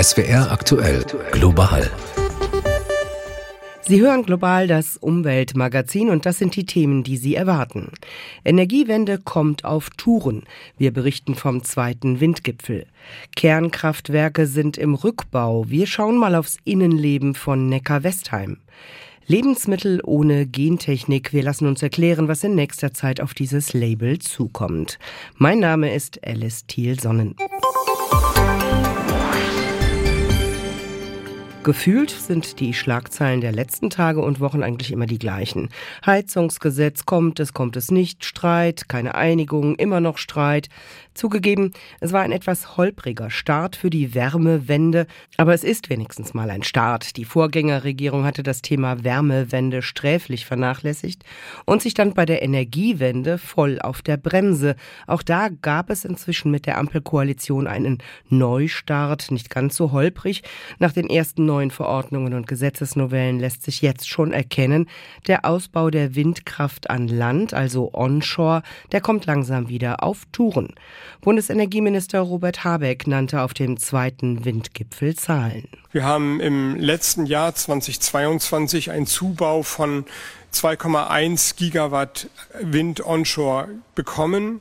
SWR aktuell global. Sie hören global das Umweltmagazin und das sind die Themen, die Sie erwarten. Energiewende kommt auf Touren. Wir berichten vom zweiten Windgipfel. Kernkraftwerke sind im Rückbau. Wir schauen mal aufs Innenleben von Neckar-Westheim. Lebensmittel ohne Gentechnik. Wir lassen uns erklären, was in nächster Zeit auf dieses Label zukommt. Mein Name ist Alice Thiel-Sonnen. Gefühlt sind die Schlagzeilen der letzten Tage und Wochen eigentlich immer die gleichen. Heizungsgesetz kommt es, kommt es nicht, Streit, keine Einigung, immer noch Streit. Zugegeben, es war ein etwas holpriger Start für die Wärmewende, aber es ist wenigstens mal ein Start. Die Vorgängerregierung hatte das Thema Wärmewende sträflich vernachlässigt und sich dann bei der Energiewende voll auf der Bremse. Auch da gab es inzwischen mit der Ampelkoalition einen Neustart, nicht ganz so holprig. Nach den ersten neuen Verordnungen und Gesetzesnovellen lässt sich jetzt schon erkennen, der Ausbau der Windkraft an Land, also onshore, der kommt langsam wieder auf Touren. Bundesenergieminister Robert Habeck nannte auf dem zweiten Windgipfel Zahlen. Wir haben im letzten Jahr 2022 einen Zubau von 2,1 Gigawatt Wind onshore bekommen.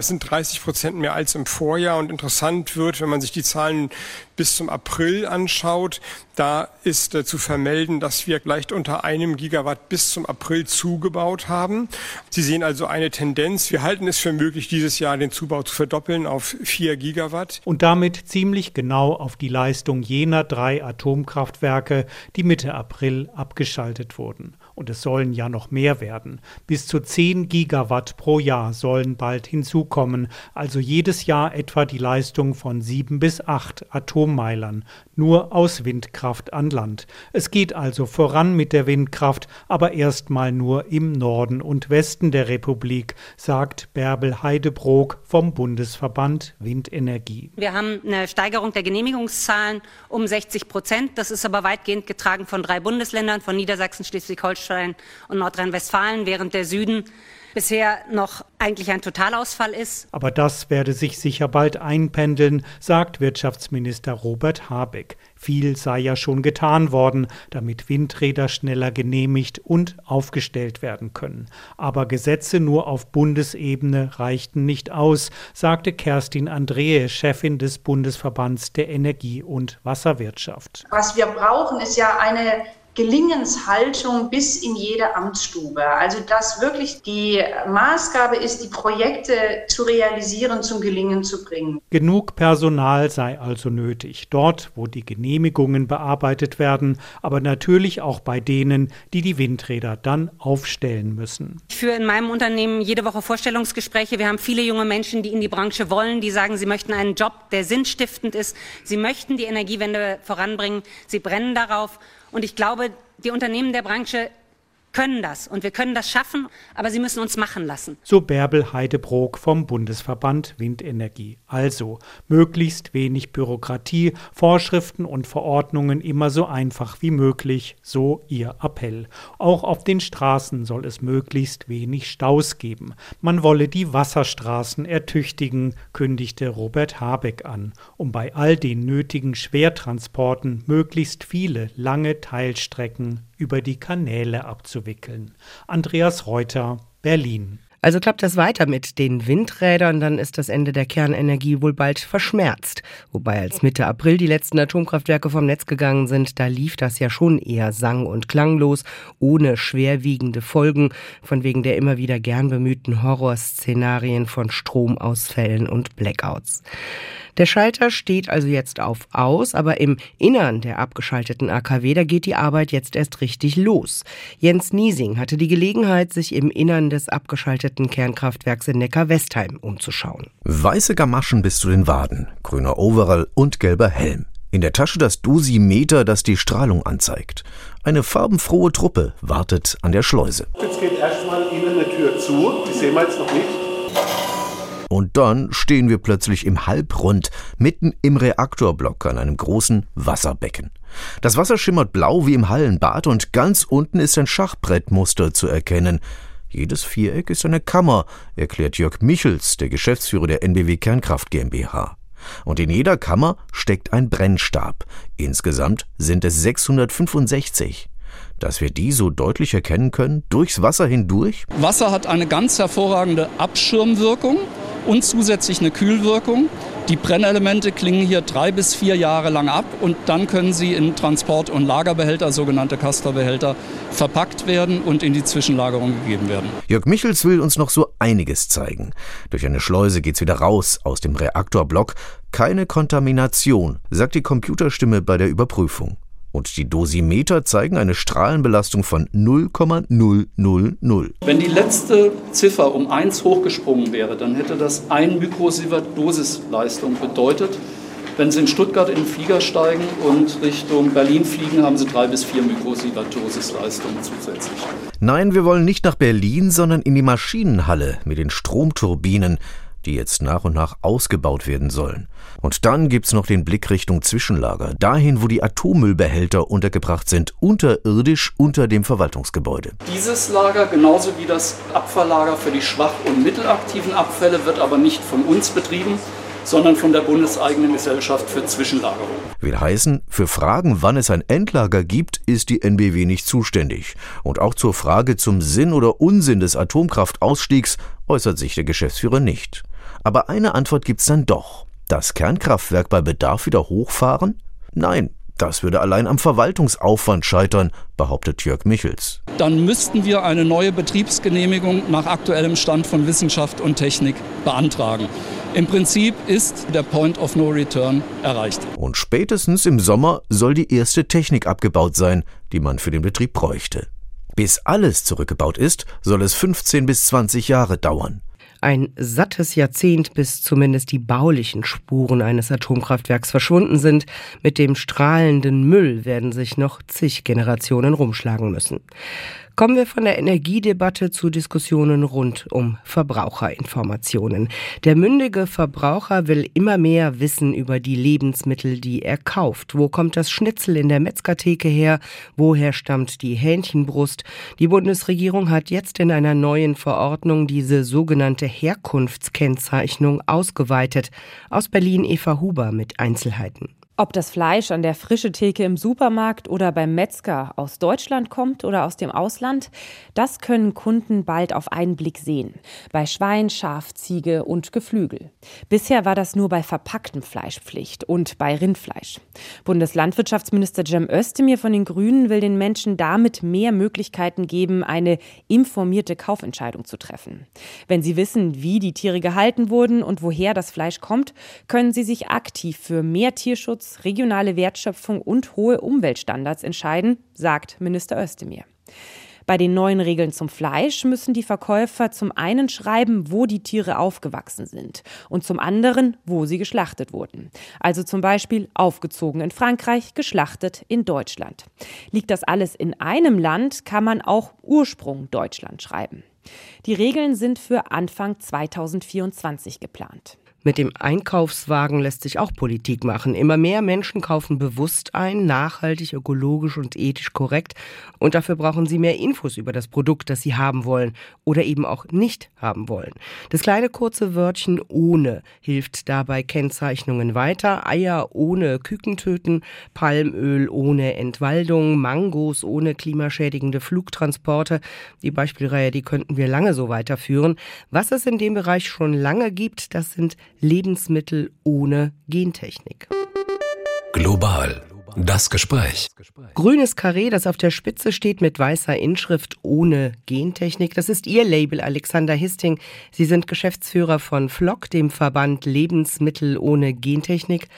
Das sind 30 Prozent mehr als im Vorjahr. Und interessant wird, wenn man sich die Zahlen bis zum April anschaut, da ist äh, zu vermelden, dass wir leicht unter einem Gigawatt bis zum April zugebaut haben. Sie sehen also eine Tendenz. Wir halten es für möglich, dieses Jahr den Zubau zu verdoppeln auf vier Gigawatt. Und damit ziemlich genau auf die Leistung jener drei Atomkraftwerke, die Mitte April abgeschaltet wurden und es sollen ja noch mehr werden. Bis zu 10 Gigawatt pro Jahr sollen bald hinzukommen, also jedes Jahr etwa die Leistung von sieben bis acht Atommeilern, nur aus Windkraft an Land. Es geht also voran mit der Windkraft, aber erstmal nur im Norden und Westen der Republik, sagt Bärbel Heidebrook vom Bundesverband Windenergie. Wir haben eine Steigerung der Genehmigungszahlen um 60 Prozent. Das ist aber weitgehend getragen von drei Bundesländern, von Niedersachsen, Schleswig-Holstein, und Nordrhein-Westfalen, während der Süden bisher noch eigentlich ein Totalausfall ist. Aber das werde sich sicher bald einpendeln, sagt Wirtschaftsminister Robert Habeck. Viel sei ja schon getan worden, damit Windräder schneller genehmigt und aufgestellt werden können. Aber Gesetze nur auf Bundesebene reichten nicht aus, sagte Kerstin Andrehe, Chefin des Bundesverbands der Energie- und Wasserwirtschaft. Was wir brauchen, ist ja eine Gelingenshaltung bis in jede Amtsstube. Also dass wirklich die Maßgabe ist, die Projekte zu realisieren, zum Gelingen zu bringen. Genug Personal sei also nötig, dort, wo die Genehmigungen bearbeitet werden, aber natürlich auch bei denen, die die Windräder dann aufstellen müssen. Ich führe in meinem Unternehmen jede Woche Vorstellungsgespräche. Wir haben viele junge Menschen, die in die Branche wollen, die sagen, sie möchten einen Job, der sinnstiftend ist. Sie möchten die Energiewende voranbringen. Sie brennen darauf. Und ich glaube, die Unternehmen der Branche können das und wir können das schaffen, aber sie müssen uns machen lassen. So Bärbel Heidebrook vom Bundesverband Windenergie. Also möglichst wenig Bürokratie, Vorschriften und Verordnungen immer so einfach wie möglich, so ihr Appell. Auch auf den Straßen soll es möglichst wenig Staus geben. Man wolle die Wasserstraßen ertüchtigen, kündigte Robert Habeck an, um bei all den nötigen Schwertransporten möglichst viele lange Teilstrecken über die Kanäle abzuwickeln. Andreas Reuter, Berlin. Also klappt das weiter mit den Windrädern, dann ist das Ende der Kernenergie wohl bald verschmerzt. Wobei als Mitte April die letzten Atomkraftwerke vom Netz gegangen sind, da lief das ja schon eher sang- und klanglos, ohne schwerwiegende Folgen, von wegen der immer wieder gern bemühten Horrorszenarien von Stromausfällen und Blackouts. Der Schalter steht also jetzt auf aus, aber im Innern der abgeschalteten AKW, da geht die Arbeit jetzt erst richtig los. Jens Niesing hatte die Gelegenheit, sich im Innern des abgeschalteten Kernkraftwerks in Neckar-Westheim umzuschauen. Weiße Gamaschen bis zu den Waden, grüner Overall und gelber Helm. In der Tasche das Dosimeter, das die Strahlung anzeigt. Eine farbenfrohe Truppe wartet an der Schleuse. Jetzt geht erstmal Ihnen eine Tür zu, die sehen wir jetzt noch nicht. Und dann stehen wir plötzlich im Halbrund, mitten im Reaktorblock an einem großen Wasserbecken. Das Wasser schimmert blau wie im Hallenbad und ganz unten ist ein Schachbrettmuster zu erkennen. Jedes Viereck ist eine Kammer, erklärt Jörg Michels, der Geschäftsführer der NBW Kernkraft GmbH. Und in jeder Kammer steckt ein Brennstab. Insgesamt sind es 665. Dass wir die so deutlich erkennen können, durchs Wasser hindurch? Wasser hat eine ganz hervorragende Abschirmwirkung und zusätzlich eine Kühlwirkung. Die Brennelemente klingen hier drei bis vier Jahre lang ab und dann können sie in Transport- und Lagerbehälter, sogenannte Castor-Behälter, verpackt werden und in die Zwischenlagerung gegeben werden. Jörg Michels will uns noch so einiges zeigen. Durch eine Schleuse geht's wieder raus aus dem Reaktorblock. Keine Kontamination, sagt die Computerstimme bei der Überprüfung. Und die Dosimeter zeigen eine Strahlenbelastung von 0,000. Wenn die letzte Ziffer um 1 hochgesprungen wäre, dann hätte das ein Mikrosievert Dosisleistung bedeutet. Wenn Sie in Stuttgart in den Flieger steigen und Richtung Berlin fliegen, haben Sie drei bis vier Mikrosievert Dosisleistung zusätzlich. Nein, wir wollen nicht nach Berlin, sondern in die Maschinenhalle mit den Stromturbinen die jetzt nach und nach ausgebaut werden sollen. Und dann gibt's noch den Blick Richtung Zwischenlager, dahin, wo die Atommüllbehälter untergebracht sind, unterirdisch unter dem Verwaltungsgebäude. Dieses Lager, genauso wie das Abfalllager für die schwach- und mittelaktiven Abfälle, wird aber nicht von uns betrieben, sondern von der bundeseigenen Gesellschaft für Zwischenlagerung. Will heißen, für Fragen, wann es ein Endlager gibt, ist die NBW nicht zuständig. Und auch zur Frage zum Sinn oder Unsinn des Atomkraftausstiegs äußert sich der Geschäftsführer nicht. Aber eine Antwort gibt's dann doch. Das Kernkraftwerk bei Bedarf wieder hochfahren? Nein, das würde allein am Verwaltungsaufwand scheitern, behauptet Jörg Michels. Dann müssten wir eine neue Betriebsgenehmigung nach aktuellem Stand von Wissenschaft und Technik beantragen. Im Prinzip ist der Point of No Return erreicht. Und spätestens im Sommer soll die erste Technik abgebaut sein, die man für den Betrieb bräuchte. Bis alles zurückgebaut ist, soll es 15 bis 20 Jahre dauern. Ein sattes Jahrzehnt, bis zumindest die baulichen Spuren eines Atomkraftwerks verschwunden sind. Mit dem strahlenden Müll werden sich noch zig Generationen rumschlagen müssen. Kommen wir von der Energiedebatte zu Diskussionen rund um Verbraucherinformationen. Der mündige Verbraucher will immer mehr wissen über die Lebensmittel, die er kauft. Wo kommt das Schnitzel in der Metzgertheke her? Woher stammt die Hähnchenbrust? Die Bundesregierung hat jetzt in einer neuen Verordnung diese sogenannte Herkunftskennzeichnung ausgeweitet. Aus Berlin Eva Huber mit Einzelheiten. Ob das Fleisch an der frische Theke im Supermarkt oder beim Metzger aus Deutschland kommt oder aus dem Ausland, das können Kunden bald auf einen Blick sehen. Bei Schwein, Schaf, Ziege und Geflügel. Bisher war das nur bei verpacktem Fleisch Pflicht und bei Rindfleisch. Bundeslandwirtschaftsminister Cem Özdemir von den Grünen will den Menschen damit mehr Möglichkeiten geben, eine informierte Kaufentscheidung zu treffen. Wenn sie wissen, wie die Tiere gehalten wurden und woher das Fleisch kommt, können sie sich aktiv für mehr Tierschutz regionale Wertschöpfung und hohe Umweltstandards entscheiden, sagt Minister Özdemir. Bei den neuen Regeln zum Fleisch müssen die Verkäufer zum einen schreiben, wo die Tiere aufgewachsen sind und zum anderen, wo sie geschlachtet wurden. Also zum Beispiel aufgezogen in Frankreich, geschlachtet in Deutschland. Liegt das alles in einem Land, kann man auch Ursprung Deutschland schreiben. Die Regeln sind für Anfang 2024 geplant. Mit dem Einkaufswagen lässt sich auch Politik machen. Immer mehr Menschen kaufen bewusst ein, nachhaltig, ökologisch und ethisch korrekt. Und dafür brauchen sie mehr Infos über das Produkt, das sie haben wollen oder eben auch nicht haben wollen. Das kleine kurze Wörtchen ohne hilft dabei Kennzeichnungen weiter. Eier ohne Kükentöten, Palmöl ohne Entwaldung, Mangos ohne klimaschädigende Flugtransporte. Die Beispielreihe, die könnten wir lange so weiterführen. Was es in dem Bereich schon lange gibt, das sind Lebensmittel ohne Gentechnik. Global. Das Gespräch. Grünes Karree, das auf der Spitze steht mit weißer Inschrift ohne Gentechnik. Das ist Ihr Label, Alexander Histing. Sie sind Geschäftsführer von Flock, dem Verband Lebensmittel ohne Gentechnik.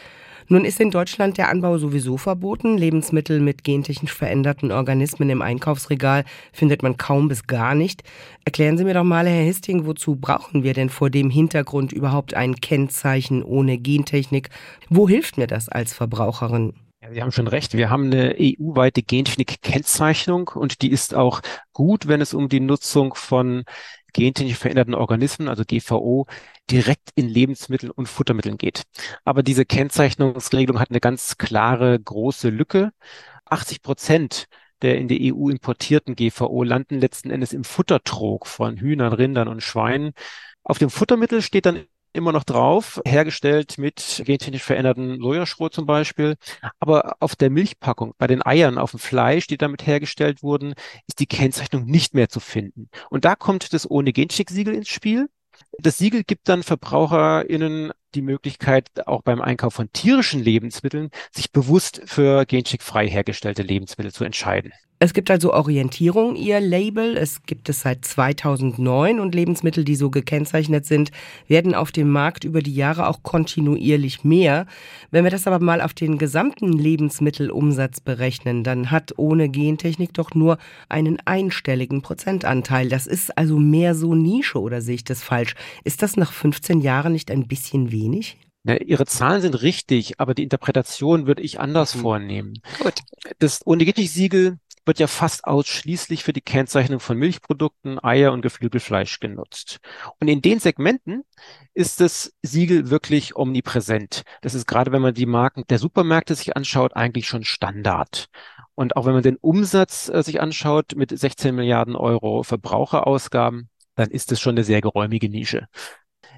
Nun ist in Deutschland der Anbau sowieso verboten. Lebensmittel mit gentechnisch veränderten Organismen im Einkaufsregal findet man kaum bis gar nicht. Erklären Sie mir doch mal, Herr Histing, wozu brauchen wir denn vor dem Hintergrund überhaupt ein Kennzeichen ohne Gentechnik? Wo hilft mir das als Verbraucherin? Sie haben schon recht. Wir haben eine EU-weite Gentechnik-Kennzeichnung und die ist auch gut, wenn es um die Nutzung von gentechnisch veränderten Organismen, also GVO, direkt in Lebensmitteln und Futtermitteln geht. Aber diese Kennzeichnungsregelung hat eine ganz klare große Lücke. 80 Prozent der in die EU importierten GVO landen letzten Endes im Futtertrog von Hühnern, Rindern und Schweinen. Auf dem Futtermittel steht dann immer noch drauf, hergestellt mit gentechnisch veränderten Sojaschrot zum Beispiel. Aber auf der Milchpackung, bei den Eiern, auf dem Fleisch, die damit hergestellt wurden, ist die Kennzeichnung nicht mehr zu finden. Und da kommt das ohne Gentechnik-Siegel ins Spiel. Das Siegel gibt dann VerbraucherInnen die Möglichkeit, auch beim Einkauf von tierischen Lebensmitteln sich bewusst für gentechnikfrei hergestellte Lebensmittel zu entscheiden. Es gibt also Orientierung, Ihr Label. Es gibt es seit 2009 und Lebensmittel, die so gekennzeichnet sind, werden auf dem Markt über die Jahre auch kontinuierlich mehr. Wenn wir das aber mal auf den gesamten Lebensmittelumsatz berechnen, dann hat ohne Gentechnik doch nur einen einstelligen Prozentanteil. Das ist also mehr so Nische oder sehe ich das falsch? Ist das nach 15 Jahren nicht ein bisschen wenig? Ja, Ihre Zahlen sind richtig, aber die Interpretation würde ich anders mhm. vornehmen. Gut. Das Ohne-Siegel wird ja fast ausschließlich für die Kennzeichnung von Milchprodukten, Eier und Geflügelfleisch genutzt. Und in den Segmenten ist das Siegel wirklich omnipräsent. Das ist gerade, wenn man die Marken der Supermärkte sich anschaut, eigentlich schon Standard. Und auch wenn man den Umsatz äh, sich anschaut mit 16 Milliarden Euro Verbraucherausgaben, dann ist das schon eine sehr geräumige Nische.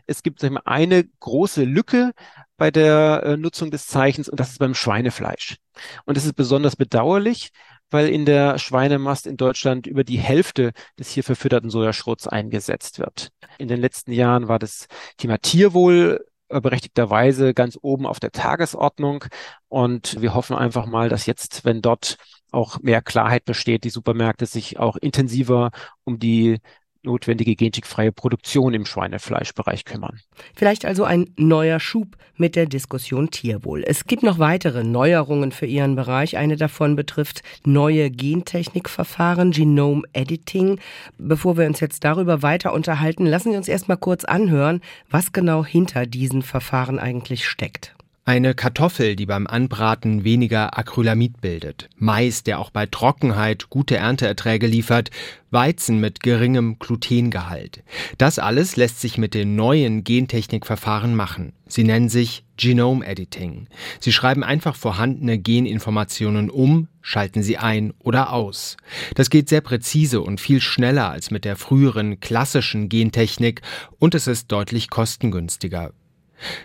Es gibt sag ich eine große Lücke bei der äh, Nutzung des Zeichens und das ist beim Schweinefleisch. Und das ist besonders bedauerlich, weil in der Schweinemast in Deutschland über die Hälfte des hier verfütterten Sojaschrots eingesetzt wird. In den letzten Jahren war das Thema Tierwohl äh, berechtigterweise ganz oben auf der Tagesordnung. Und wir hoffen einfach mal, dass jetzt, wenn dort auch mehr Klarheit besteht, die Supermärkte sich auch intensiver um die notwendige gentechnikfreie Produktion im Schweinefleischbereich kümmern. Vielleicht also ein neuer Schub mit der Diskussion Tierwohl. Es gibt noch weitere Neuerungen für Ihren Bereich. Eine davon betrifft neue Gentechnikverfahren, Genome Editing. Bevor wir uns jetzt darüber weiter unterhalten, lassen Sie uns erstmal kurz anhören, was genau hinter diesen Verfahren eigentlich steckt. Eine Kartoffel, die beim Anbraten weniger Acrylamid bildet, Mais, der auch bei Trockenheit gute Ernteerträge liefert, Weizen mit geringem Glutengehalt. Das alles lässt sich mit den neuen Gentechnikverfahren machen. Sie nennen sich Genome Editing. Sie schreiben einfach vorhandene Geninformationen um, schalten sie ein oder aus. Das geht sehr präzise und viel schneller als mit der früheren klassischen Gentechnik und es ist deutlich kostengünstiger.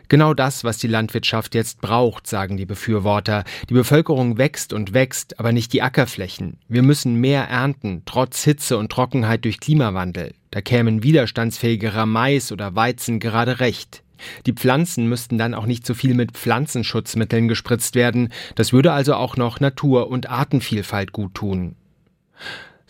Genau das, was die Landwirtschaft jetzt braucht, sagen die Befürworter. Die Bevölkerung wächst und wächst, aber nicht die Ackerflächen. Wir müssen mehr ernten, trotz Hitze und Trockenheit durch Klimawandel. Da kämen widerstandsfähigerer Mais oder Weizen gerade recht. Die Pflanzen müssten dann auch nicht so viel mit Pflanzenschutzmitteln gespritzt werden. Das würde also auch noch Natur- und Artenvielfalt gut tun.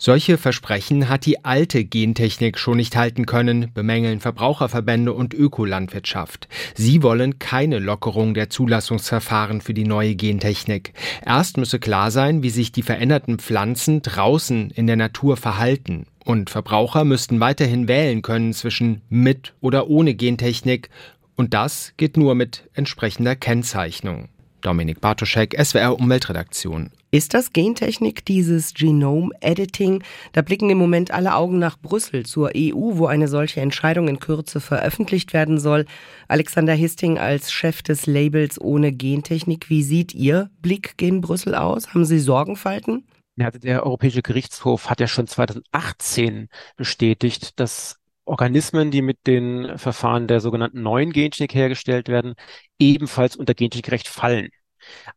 Solche Versprechen hat die alte Gentechnik schon nicht halten können, bemängeln Verbraucherverbände und Ökolandwirtschaft. Sie wollen keine Lockerung der Zulassungsverfahren für die neue Gentechnik. Erst müsse klar sein, wie sich die veränderten Pflanzen draußen in der Natur verhalten. Und Verbraucher müssten weiterhin wählen können zwischen mit oder ohne Gentechnik. Und das geht nur mit entsprechender Kennzeichnung. Dominik Bartoschek, SWR Umweltredaktion. Ist das Gentechnik, dieses Genome Editing? Da blicken im Moment alle Augen nach Brüssel zur EU, wo eine solche Entscheidung in Kürze veröffentlicht werden soll. Alexander Histing als Chef des Labels ohne Gentechnik, wie sieht Ihr Blick gen Brüssel aus? Haben Sie Sorgenfalten? Ja, der Europäische Gerichtshof hat ja schon 2018 bestätigt, dass Organismen, die mit den Verfahren der sogenannten neuen Gentechnik hergestellt werden, ebenfalls unter Gentechnikrecht fallen.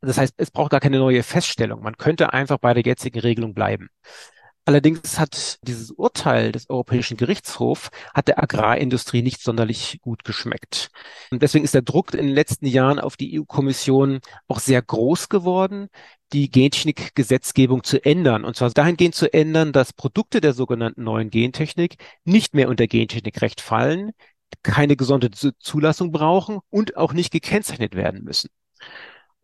Das heißt, es braucht gar keine neue Feststellung. Man könnte einfach bei der jetzigen Regelung bleiben. Allerdings hat dieses Urteil des Europäischen Gerichtshofs hat der Agrarindustrie nicht sonderlich gut geschmeckt. Und deswegen ist der Druck in den letzten Jahren auf die EU-Kommission auch sehr groß geworden, die Gentechnik-Gesetzgebung zu ändern. Und zwar dahingehend zu ändern, dass Produkte der sogenannten neuen Gentechnik nicht mehr unter Gentechnikrecht fallen, keine gesonderte Zulassung brauchen und auch nicht gekennzeichnet werden müssen.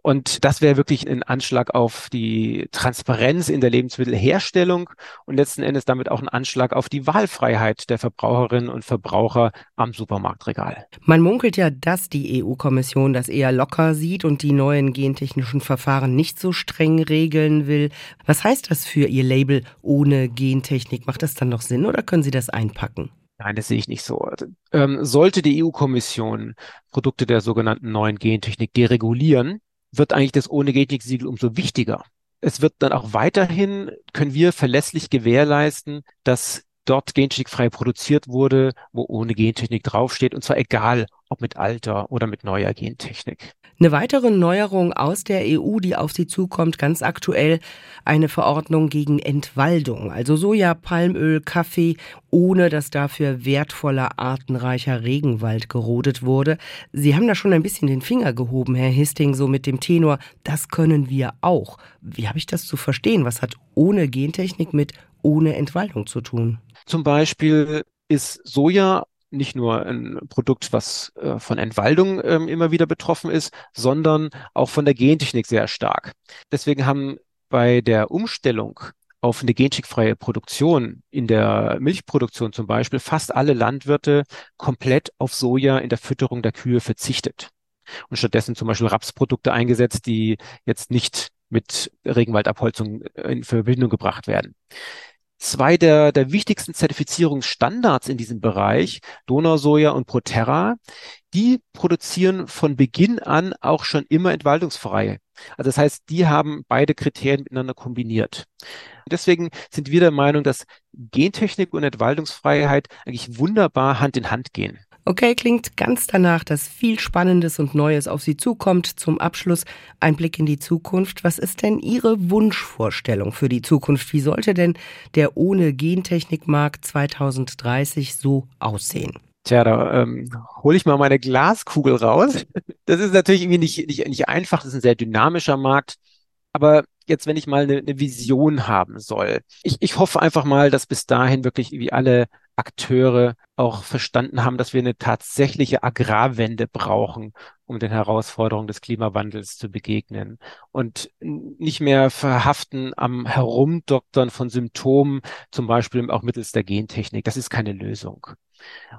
Und das wäre wirklich ein Anschlag auf die Transparenz in der Lebensmittelherstellung und letzten Endes damit auch ein Anschlag auf die Wahlfreiheit der Verbraucherinnen und Verbraucher am Supermarktregal. Man munkelt ja, dass die EU-Kommission das eher locker sieht und die neuen gentechnischen Verfahren nicht so streng regeln will. Was heißt das für Ihr Label ohne Gentechnik? Macht das dann noch Sinn oder können Sie das einpacken? Nein, das sehe ich nicht so. Ähm, sollte die EU-Kommission Produkte der sogenannten neuen Gentechnik deregulieren, wird eigentlich das ohne Gentechnik-Siegel umso wichtiger. Es wird dann auch weiterhin, können wir verlässlich gewährleisten, dass dort gentechnikfrei produziert wurde, wo ohne Gentechnik draufsteht, und zwar egal, ob mit alter oder mit neuer Gentechnik. Eine weitere Neuerung aus der EU, die auf sie zukommt, ganz aktuell, eine Verordnung gegen Entwaldung, also Soja, Palmöl, Kaffee, ohne dass dafür wertvoller, artenreicher Regenwald gerodet wurde. Sie haben da schon ein bisschen den Finger gehoben, Herr Histing, so mit dem Tenor, das können wir auch. Wie habe ich das zu verstehen? Was hat ohne Gentechnik mit ohne Entwaldung zu tun? Zum Beispiel ist Soja nicht nur ein Produkt, was äh, von Entwaldung ähm, immer wieder betroffen ist, sondern auch von der Gentechnik sehr stark. Deswegen haben bei der Umstellung auf eine gentechnikfreie Produktion in der Milchproduktion zum Beispiel fast alle Landwirte komplett auf Soja in der Fütterung der Kühe verzichtet und stattdessen zum Beispiel Rapsprodukte eingesetzt, die jetzt nicht mit Regenwaldabholzung in Verbindung gebracht werden zwei der, der wichtigsten Zertifizierungsstandards in diesem Bereich, Donausoja und Proterra, die produzieren von Beginn an auch schon immer entwaldungsfrei. Also das heißt, die haben beide Kriterien miteinander kombiniert. Deswegen sind wir der Meinung, dass Gentechnik und Entwaldungsfreiheit eigentlich wunderbar Hand in Hand gehen. Okay, klingt ganz danach, dass viel Spannendes und Neues auf Sie zukommt. Zum Abschluss ein Blick in die Zukunft. Was ist denn Ihre Wunschvorstellung für die Zukunft? Wie sollte denn der ohne Gentechnikmarkt 2030 so aussehen? Tja, da ähm, hole ich mal meine Glaskugel raus. Das ist natürlich irgendwie nicht, nicht, nicht einfach, das ist ein sehr dynamischer Markt. Aber jetzt, wenn ich mal eine, eine Vision haben soll, ich, ich hoffe einfach mal, dass bis dahin wirklich irgendwie alle Akteure auch verstanden haben, dass wir eine tatsächliche Agrarwende brauchen, um den Herausforderungen des Klimawandels zu begegnen und nicht mehr verhaften am Herumdoktern von Symptomen, zum Beispiel auch mittels der Gentechnik. Das ist keine Lösung.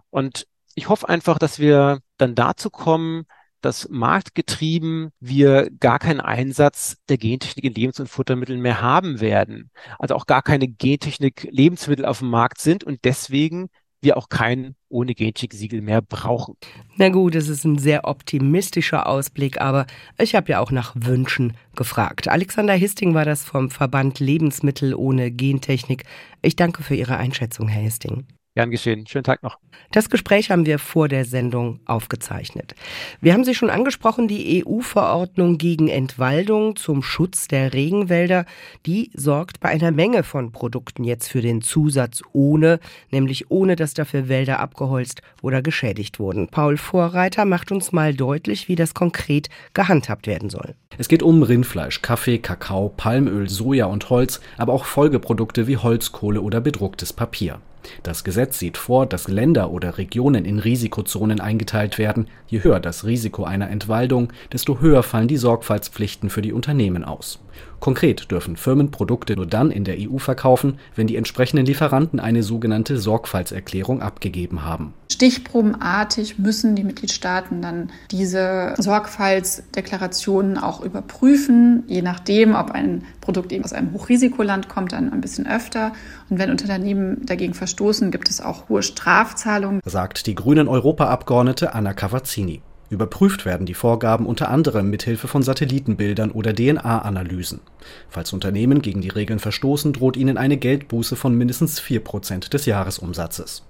Und ich hoffe einfach, dass wir dann dazu kommen, dass marktgetrieben wir gar keinen Einsatz der Gentechnik in Lebens- und Futtermitteln mehr haben werden. Also auch gar keine Gentechnik-Lebensmittel auf dem Markt sind und deswegen wir auch kein ohne Gentechnik-Siegel mehr brauchen. Na gut, es ist ein sehr optimistischer Ausblick, aber ich habe ja auch nach Wünschen gefragt. Alexander Histing war das vom Verband Lebensmittel ohne Gentechnik. Ich danke für Ihre Einschätzung, Herr Histing. Gern geschehen. Schönen Tag noch. Das Gespräch haben wir vor der Sendung aufgezeichnet. Wir haben Sie schon angesprochen, die EU-Verordnung gegen Entwaldung zum Schutz der Regenwälder, die sorgt bei einer Menge von Produkten jetzt für den Zusatz ohne, nämlich ohne, dass dafür Wälder abgeholzt oder geschädigt wurden. Paul Vorreiter macht uns mal deutlich, wie das konkret gehandhabt werden soll. Es geht um Rindfleisch, Kaffee, Kakao, Palmöl, Soja und Holz, aber auch Folgeprodukte wie Holzkohle oder bedrucktes Papier. Das Gesetz sieht vor, dass Länder oder Regionen in Risikozonen eingeteilt werden. Je höher das Risiko einer Entwaldung, desto höher fallen die Sorgfaltspflichten für die Unternehmen aus. Konkret dürfen Firmen Produkte nur dann in der EU verkaufen, wenn die entsprechenden Lieferanten eine sogenannte Sorgfaltserklärung abgegeben haben. Stichprobenartig müssen die Mitgliedstaaten dann diese Sorgfaltsdeklarationen auch überprüfen, je nachdem, ob ein Produkt eben aus einem Hochrisikoland kommt, dann ein bisschen öfter. Und wenn Unternehmen dagegen verstoßen, gibt es auch hohe Strafzahlungen. Sagt die grünen Europaabgeordnete Anna Cavazzini. Überprüft werden die Vorgaben unter anderem mithilfe von Satellitenbildern oder DNA-Analysen. Falls Unternehmen gegen die Regeln verstoßen, droht ihnen eine Geldbuße von mindestens 4 Prozent des Jahresumsatzes.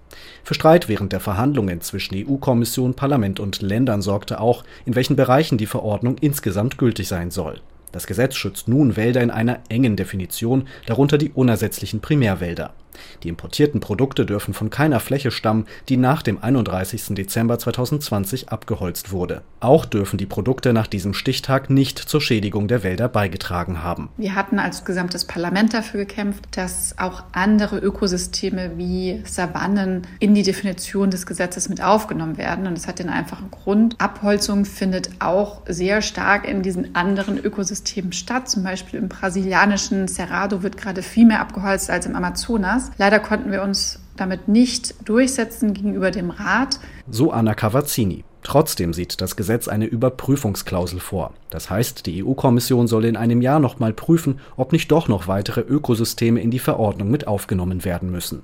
Für Streit während der Verhandlungen zwischen EU-Kommission, Parlament und Ländern sorgte auch, in welchen Bereichen die Verordnung insgesamt gültig sein soll. Das Gesetz schützt nun Wälder in einer engen Definition, darunter die unersetzlichen Primärwälder. Die importierten Produkte dürfen von keiner Fläche stammen, die nach dem 31. Dezember 2020 abgeholzt wurde. Auch dürfen die Produkte nach diesem Stichtag nicht zur Schädigung der Wälder beigetragen haben. Wir hatten als gesamtes Parlament dafür gekämpft, dass auch andere Ökosysteme wie Savannen in die Definition des Gesetzes mit aufgenommen werden. Und das hat den einfachen Grund. Abholzung findet auch sehr stark in diesen anderen Ökosystemen statt. Zum Beispiel im brasilianischen Cerrado wird gerade viel mehr abgeholzt als im Amazonas. Leider konnten wir uns damit nicht durchsetzen gegenüber dem Rat. So Anna Cavazzini. Trotzdem sieht das Gesetz eine Überprüfungsklausel vor. Das heißt, die EU-Kommission soll in einem Jahr nochmal prüfen, ob nicht doch noch weitere Ökosysteme in die Verordnung mit aufgenommen werden müssen.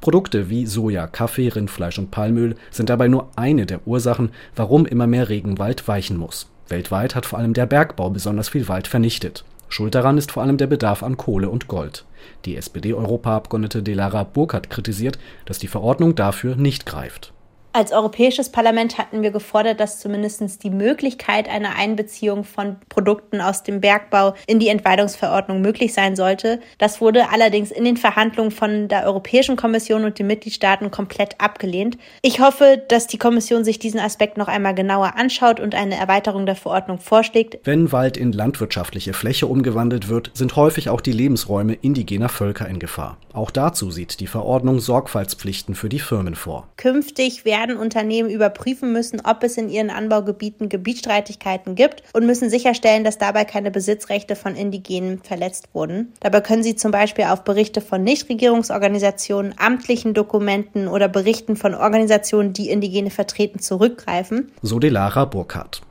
Produkte wie Soja, Kaffee, Rindfleisch und Palmöl sind dabei nur eine der Ursachen, warum immer mehr Regenwald weichen muss. Weltweit hat vor allem der Bergbau besonders viel Wald vernichtet. Schuld daran ist vor allem der Bedarf an Kohle und Gold. Die SPD-Europaabgeordnete Delara Burkhardt kritisiert, dass die Verordnung dafür nicht greift. Als Europäisches Parlament hatten wir gefordert, dass zumindest die Möglichkeit einer Einbeziehung von Produkten aus dem Bergbau in die Entweidungsverordnung möglich sein sollte. Das wurde allerdings in den Verhandlungen von der Europäischen Kommission und den Mitgliedstaaten komplett abgelehnt. Ich hoffe, dass die Kommission sich diesen Aspekt noch einmal genauer anschaut und eine Erweiterung der Verordnung vorschlägt. Wenn Wald in landwirtschaftliche Fläche umgewandelt wird, sind häufig auch die Lebensräume indigener Völker in Gefahr. Auch dazu sieht die Verordnung Sorgfaltspflichten für die Firmen vor. Künftig werden Unternehmen überprüfen müssen, ob es in ihren Anbaugebieten Gebietsstreitigkeiten gibt und müssen sicherstellen, dass dabei keine Besitzrechte von Indigenen verletzt wurden. Dabei können sie zum Beispiel auf Berichte von Nichtregierungsorganisationen, amtlichen Dokumenten oder Berichten von Organisationen, die Indigene vertreten, zurückgreifen. So Delara Burkhardt.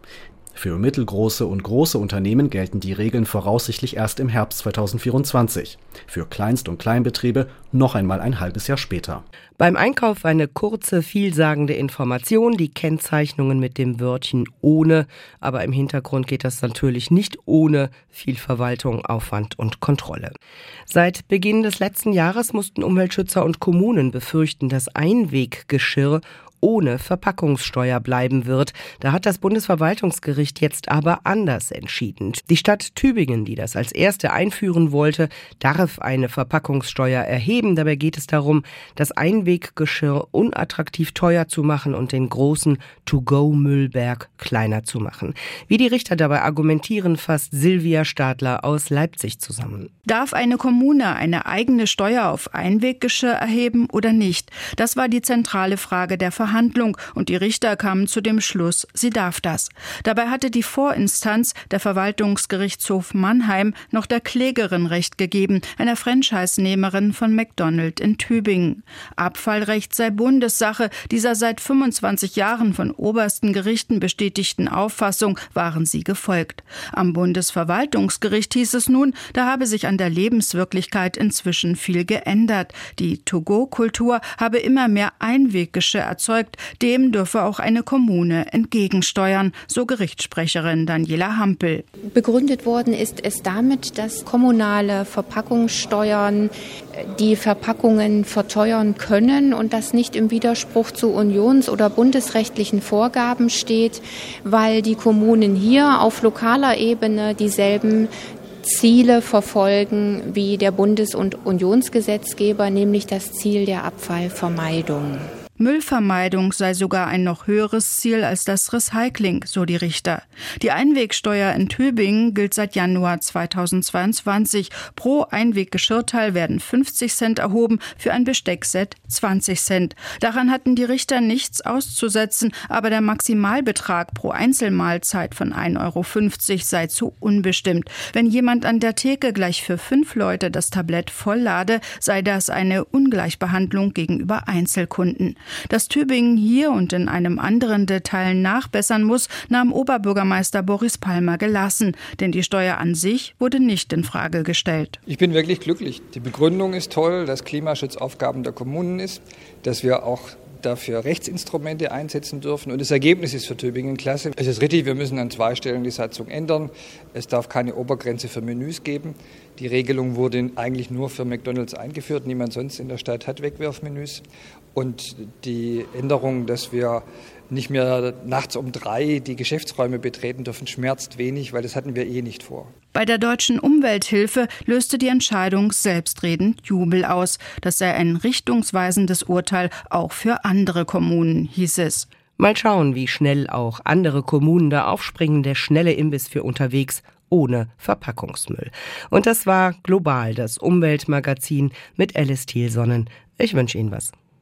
Für mittelgroße und große Unternehmen gelten die Regeln voraussichtlich erst im Herbst 2024. Für Kleinst- und Kleinbetriebe noch einmal ein halbes Jahr später. Beim Einkauf eine kurze, vielsagende Information, die Kennzeichnungen mit dem Wörtchen ohne, aber im Hintergrund geht das natürlich nicht ohne viel Verwaltung, Aufwand und Kontrolle. Seit Beginn des letzten Jahres mussten Umweltschützer und Kommunen befürchten, dass Einweggeschirr ohne Verpackungssteuer bleiben wird. Da hat das Bundesverwaltungsgericht jetzt aber anders entschieden. Die Stadt Tübingen, die das als erste einführen wollte, darf eine Verpackungssteuer erheben. Dabei geht es darum, das Einweggeschirr unattraktiv teuer zu machen und den großen To-Go-Müllberg kleiner zu machen. Wie die Richter dabei argumentieren, fasst Silvia Stadler aus Leipzig zusammen. Darf eine Kommune eine eigene Steuer auf Einweggeschirr erheben oder nicht? Das war die zentrale Frage der Verhandlungen. Verhandlung und die Richter kamen zu dem Schluss, sie darf das. Dabei hatte die Vorinstanz, der Verwaltungsgerichtshof Mannheim, noch der Klägerin Recht gegeben, einer Franchise-Nehmerin von McDonald in Tübingen. Abfallrecht sei Bundessache. Dieser seit 25 Jahren von obersten Gerichten bestätigten Auffassung waren sie gefolgt. Am Bundesverwaltungsgericht hieß es nun, da habe sich an der Lebenswirklichkeit inzwischen viel geändert. Die To-Go-Kultur habe immer mehr Einweggeschirr erzeugt erzeugt, dem dürfe auch eine Kommune entgegensteuern, so Gerichtssprecherin Daniela Hampel. Begründet worden ist es damit, dass kommunale Verpackungssteuern die Verpackungen verteuern können und das nicht im Widerspruch zu unions- oder bundesrechtlichen Vorgaben steht, weil die Kommunen hier auf lokaler Ebene dieselben Ziele verfolgen wie der Bundes- und Unionsgesetzgeber, nämlich das Ziel der Abfallvermeidung. Müllvermeidung sei sogar ein noch höheres Ziel als das Recycling, so die Richter. Die Einwegsteuer in Tübingen gilt seit Januar 2022. Pro Einweggeschirrteil werden 50 Cent erhoben, für ein Besteckset 20 Cent. Daran hatten die Richter nichts auszusetzen, aber der Maximalbetrag pro Einzelmahlzeit von 1,50 Euro sei zu unbestimmt. Wenn jemand an der Theke gleich für fünf Leute das Tablett volllade, sei das eine Ungleichbehandlung gegenüber Einzelkunden. Dass Tübingen hier und in einem anderen Detail nachbessern muss, nahm Oberbürgermeister Boris Palmer gelassen, denn die Steuer an sich wurde nicht in Frage gestellt. Ich bin wirklich glücklich. Die Begründung ist toll, dass Klimaschutz Aufgaben der Kommunen ist, dass wir auch dafür Rechtsinstrumente einsetzen dürfen. Und das Ergebnis ist für Tübingen klasse. Es ist richtig, wir müssen an zwei Stellen die Satzung ändern. Es darf keine Obergrenze für Menüs geben. Die Regelung wurde eigentlich nur für McDonalds eingeführt. Niemand sonst in der Stadt hat Wegwerfmenüs. Und die Änderung, dass wir nicht mehr nachts um drei die Geschäftsräume betreten dürfen, schmerzt wenig, weil das hatten wir eh nicht vor. Bei der deutschen Umwelthilfe löste die Entscheidung selbstredend Jubel aus. Das sei ein richtungsweisendes Urteil auch für andere Kommunen, hieß es. Mal schauen, wie schnell auch andere Kommunen da aufspringen. Der schnelle Imbiss für unterwegs ohne Verpackungsmüll. Und das war global das Umweltmagazin mit Alice Thielsonnen. Ich wünsche Ihnen was.